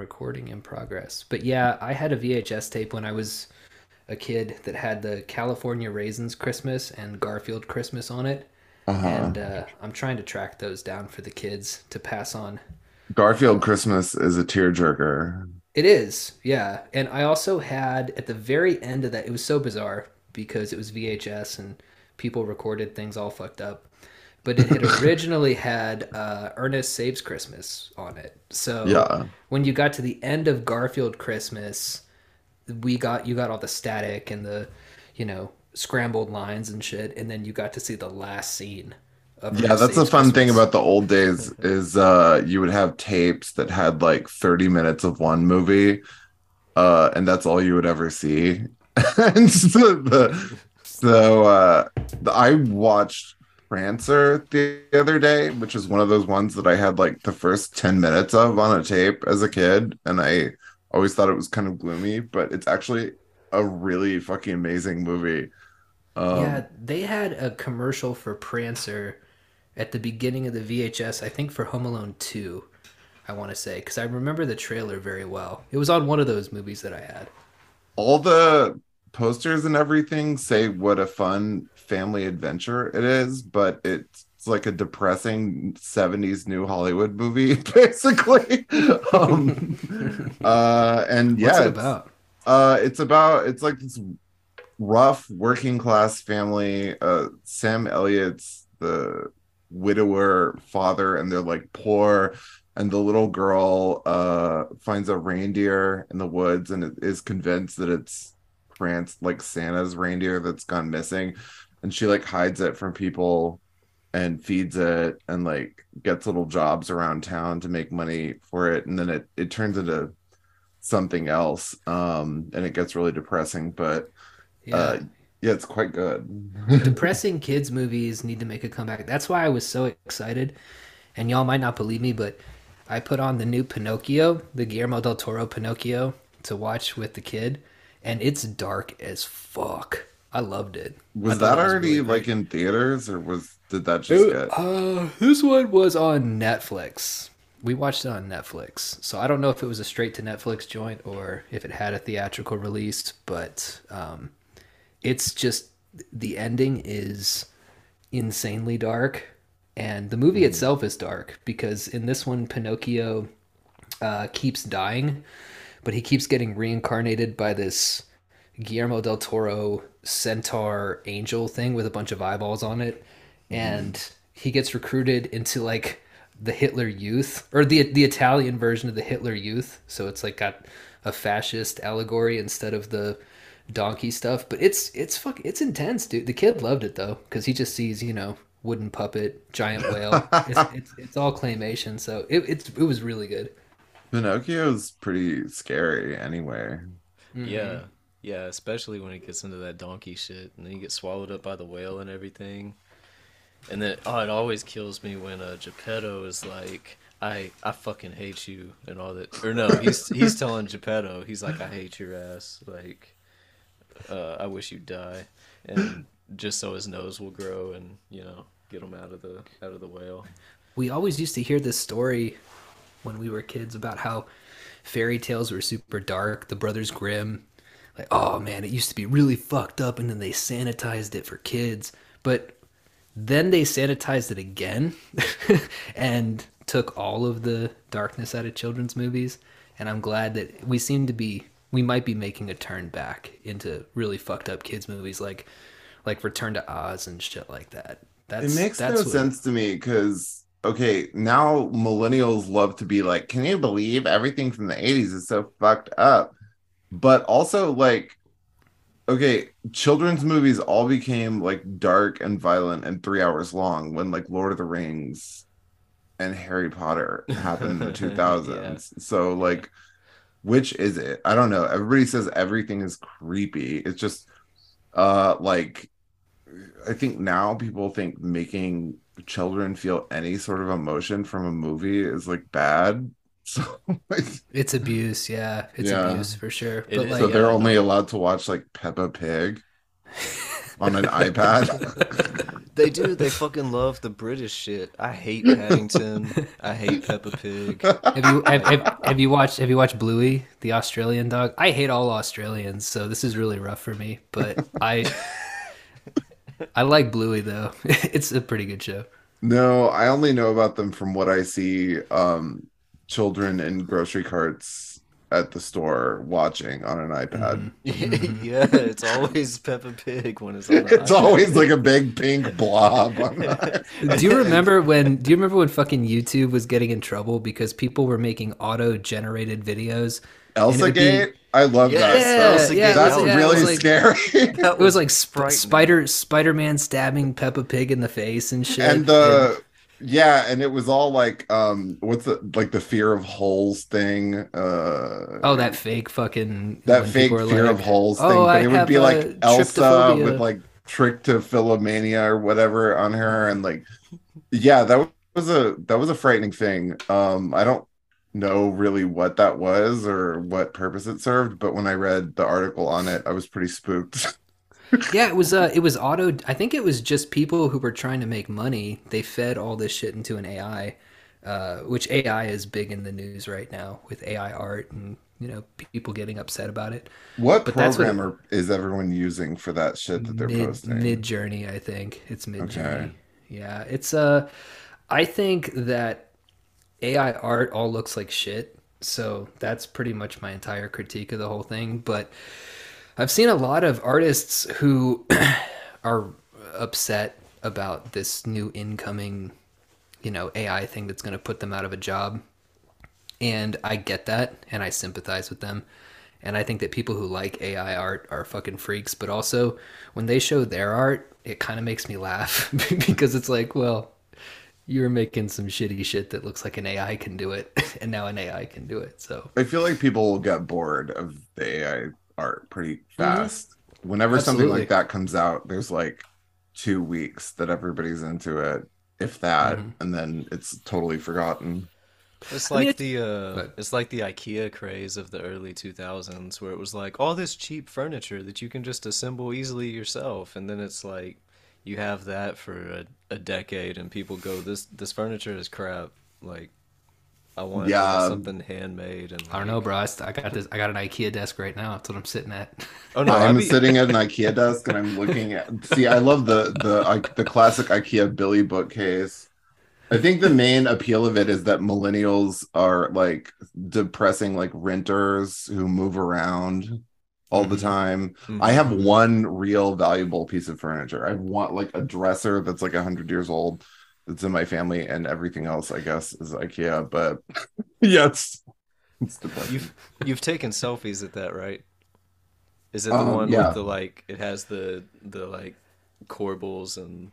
recording in progress. But yeah, I had a VHS tape when I was a kid that had the California Raisins Christmas and Garfield Christmas on it. Uh-huh. And uh, I'm trying to track those down for the kids to pass on. Garfield Christmas is a tearjerker. It is, yeah. And I also had at the very end of that, it was so bizarre because it was VHS and people recorded things all fucked up. But it had originally had uh, Ernest Saves Christmas on it. So yeah. when you got to the end of Garfield Christmas, we got you got all the static and the, you know, scrambled lines and shit, and then you got to see the last scene of yeah that's the fun Christmas. thing about the old days is uh you would have tapes that had like 30 minutes of one movie uh and that's all you would ever see and so the so uh the, i watched prancer the other day which is one of those ones that i had like the first 10 minutes of on a tape as a kid and i always thought it was kind of gloomy but it's actually a really fucking amazing movie um, yeah, they had a commercial for Prancer at the beginning of the VHS, I think for Home Alone 2, I want to say, because I remember the trailer very well. It was on one of those movies that I had. All the posters and everything say what a fun family adventure it is, but it's like a depressing 70s new Hollywood movie, basically. um, uh, and yeah, What's it about? Uh, it's about, it's like this rough working class family. Uh, Sam Elliott's the widower father and they're like poor and the little girl uh finds a reindeer in the woods and is convinced that it's Prancer like Santa's reindeer that's gone missing and she like hides it from people and feeds it and like gets little jobs around town to make money for it and then it it turns into something else um and it gets really depressing but yeah. uh yeah, it's quite good. Depressing kids movies need to make a comeback. That's why I was so excited. And y'all might not believe me, but I put on the new Pinocchio, the Guillermo del Toro Pinocchio, to watch with the kid, and it's dark as fuck. I loved it. Was that was already really like in theaters, or was did that just it, get? Uh, this one was on Netflix. We watched it on Netflix, so I don't know if it was a straight to Netflix joint or if it had a theatrical release, but um, it's just the ending is insanely dark and the movie mm. itself is dark because in this one pinocchio uh, keeps dying but he keeps getting reincarnated by this guillermo del toro centaur angel thing with a bunch of eyeballs on it mm. and he gets recruited into like the hitler youth or the the italian version of the hitler youth so it's like got a fascist allegory instead of the donkey stuff, but it's it's fuck it's intense, dude. The kid loved it though because he just sees you know wooden puppet, giant whale. it's, it's, it's all claymation, so it it's it was really good. Pinocchio's pretty scary anyway. Mm-hmm. Yeah, yeah, especially when it gets into that donkey shit, and then you get swallowed up by the whale and everything. And then oh, it always kills me when uh, Geppetto is like, I I fucking hate you and all that. Or no, he's he's telling Geppetto, he's like, I hate your ass, like uh, I wish you'd die, and just so his nose will grow and you know get him out of the out of the whale. We always used to hear this story when we were kids about how fairy tales were super dark. The Brothers Grimm, like, oh man, it used to be really fucked up, and then they sanitized it for kids, but then they sanitized it again and took all of the darkness out of children's movies. And I'm glad that we seem to be we might be making a turn back into really fucked up kids movies like like Return to Oz and shit like that. That's, it makes no what... sense to me because okay, now millennials love to be like, can you believe everything from the 80s is so fucked up? But also like okay, children's movies all became like dark and violent and 3 hours long when like Lord of the Rings and Harry Potter happened in the 2000s. yeah. So like which is it? I don't know. Everybody says everything is creepy. It's just uh like I think now people think making children feel any sort of emotion from a movie is like bad. So it's abuse, yeah. It's yeah. abuse for sure. But like, so they're only allowed to watch like Peppa Pig. on an iPad. They do. They fucking love the British shit. I hate Paddington. I hate Peppa Pig. Have you have, have, have you watched Have you watched Bluey, the Australian dog? I hate all Australians, so this is really rough for me. But I I like Bluey though. It's a pretty good show. No, I only know about them from what I see um children in grocery carts at the store watching on an iPad. yeah, it's always Peppa Pig when it's on. The It's always like a big pink blob on Do you remember when? Do you remember when fucking YouTube was getting in trouble because people were making auto-generated videos? Elsa would be- Gate. I love that Yeah, stuff. yeah, That's yeah, really was like- scary. That It was like frightening. sp- Spider Spider-Man stabbing Peppa Pig in the face and shit. and the yeah, and it was all like um what's the like the fear of holes thing. Uh oh, that fake fucking that fake fear like, of holes "Oh, thing, but I it would be like Elsa trypophobia." with like trichophilimania or whatever on her, and like yeah, that was a that was a frightening thing. Um, I don't know really what that was or what purpose it served, but when I read the article on it, I was pretty spooked. yeah, it was uh, it was auto. I think it was just people who were trying to make money. They fed all this shit into an AI, uh, which AI is big in the news right now with AI art and you know people getting upset about it. what But that's what- programmer is everyone using for that shit that they're mid posting? Midjourney i think it's Midjourney Okay. yeah it's uh i think that ai art all looks like shit so that's pretty much my entire critique of the whole thing but i've seen a lot of artists who are upset about this new incoming you know ai thing that's going to put them out of a job and I get that and I sympathize with them. And I think that people who like AI art are fucking freaks, but also when they show their art, it kind of makes me laugh because it's like, well, you're making some shitty shit that looks like an AI can do it, and now an AI can do it. So I feel like people will get bored of the AI art pretty fast. Whenever something like that comes out, there's like two weeks that everybody's into it, if that, Mhm. and then it's totally forgotten. It's I mean, like the uh, but- it's like the IKEA craze of the early 2000s, where it was like all this cheap furniture that you can just assemble easily yourself, and then it's like you have that for a, a decade, and people go, "This this furniture is crap." Like, I want Yeah. something handmade, and I don't know, bro. I, st- I got this. I got an IKEA desk right now. That's what I'm sitting at. Oh no, I'm be- sitting at an IKEA desk and I'm looking at. See, I love the the I- the classic IKEA Billy bookcase. I think the main appeal of it is that millennials are like depressing like renters who move around all the Mhm. time. Mhm. I have one real valuable piece of furniture. I want like a dresser that's like a hundred years old that's in my family, and everything else, I guess, is IKEA. But yeah, it's it's. You've you've taken selfies at that, right? Is it the Um, one yeah. with the like? It has the the like corbels and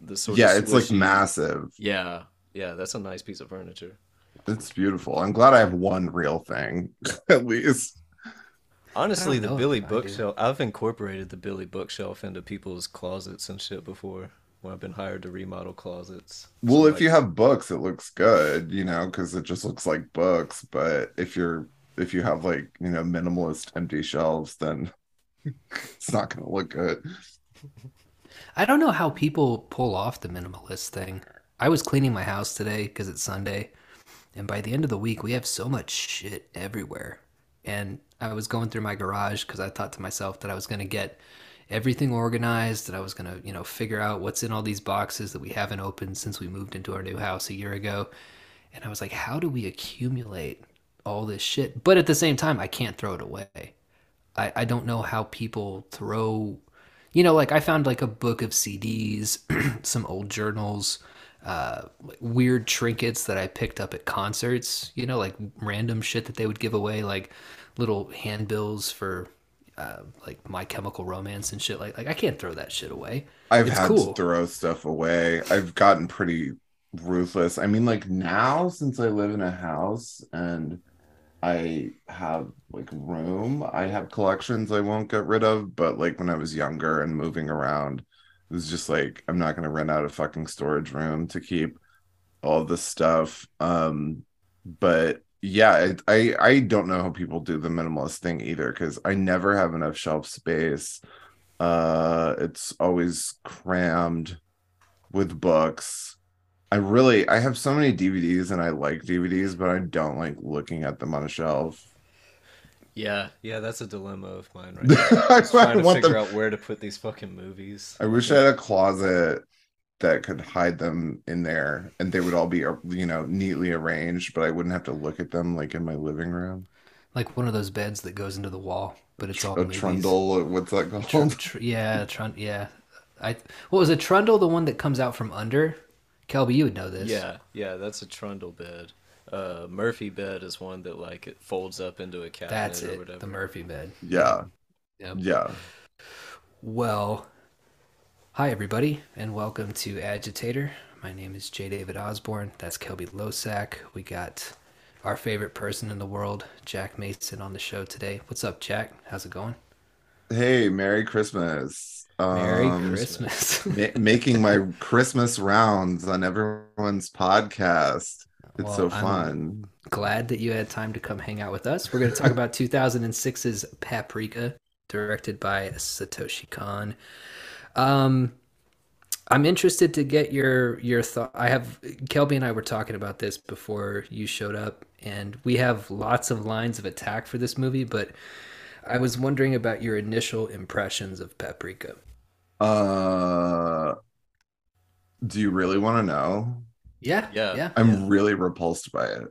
the sort yeah, it's like massive. Yeah, yeah, that's a nice piece of furniture. It's beautiful. I'm glad I have one real thing at least. Honestly, the Billy if I do. bookshelf. I've incorporated the Billy bookshelf into people's closets and shit before. When I've been hired to remodel closets. Well, So, if you have books, it looks good, you know, because it just looks like books. But if you're if you have like you know minimalist empty shelves, then it's not going to look good. I don't know how people pull off the minimalist thing. I was cleaning my house today because it's Sunday, and by the end of the week, we have so much shit everywhere. And I was going through my garage because I thought to myself that I was going to get everything organized, that I was going to, you know, figure out what's in all these boxes that we haven't opened since we moved into our new house a year ago. And I was like, how do we accumulate all this shit? But at the same time, I can't throw it away. I, I don't know how people throw you know like i found like a book of cds some old journals uh weird trinkets that i picked up at concerts you know like random shit that they would give away like little handbills for uh like my chemical romance and shit like like i can't throw that shit away I've It's had cool. to throw stuff away. I've gotten pretty ruthless. I mean, like now, since I live in a house and I have like room, I have collections I won't get rid of. But like when I was younger and moving around, it was just like I'm not gonna rent out a fucking storage room to keep all this stuff. Um, but yeah, I I, I don't know how people do the minimalist thing either because I never have enough shelf space Uh, it's always crammed with books. I really, I have so many DVDs and I like DVDs, but I don't like looking at them on a shelf. Yeah, yeah, that's a dilemma of mine right now. I'm trying to figure them- out where to put these fucking movies. I wish I had a closet that could hide them in there and they would all be, uh, you know, neatly arranged, but I wouldn't have to look at them like in my living room. Like one of those beds that goes into the wall, but it's all A movies. trundle, what's that Tr- called? tr- yeah, trun- yeah. I what was a trundle? The one that comes out from under? Kelby, you would know this. Yeah, yeah, that's a trundle bed. Uh, Murphy bed is one that like it folds up into a cabinet that's or whatever. The Murphy bed. Yeah, Yep. yeah. Well, hi everybody, and welcome to Agitator. My name is J. David Osborne. That's Kelby Losack. We got our favorite person in the world, Jack Mason, on the show today. What's up, Jack? How's it going? Hey, Merry Christmas. Merry Um, Christmas. ma- making my Christmas rounds on everyone's podcast. It's Well, so I'm fun. Glad that you had time to come hang out with us. We're going to talk about 2006's Paprika, directed by Satoshi Kon. Um, I'm interested to get your your thought. I have Kelby and I were talking about this before you showed up, and we have lots of lines of attack for this movie. But I was wondering about your initial impressions of Paprika. Uh, do you really want to know? Yeah, Yeah. yeah. I'm really repulsed by it.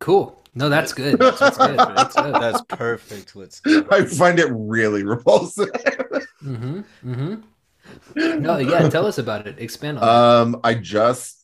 Cool. No, that's good. That's good. That's good. That's perfect. Let's go. I find it really repulsive. Mm-hmm. Mm-hmm. No, yeah. Tell us about it. Expand on that. um, I just